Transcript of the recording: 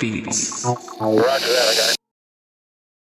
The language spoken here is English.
Beats.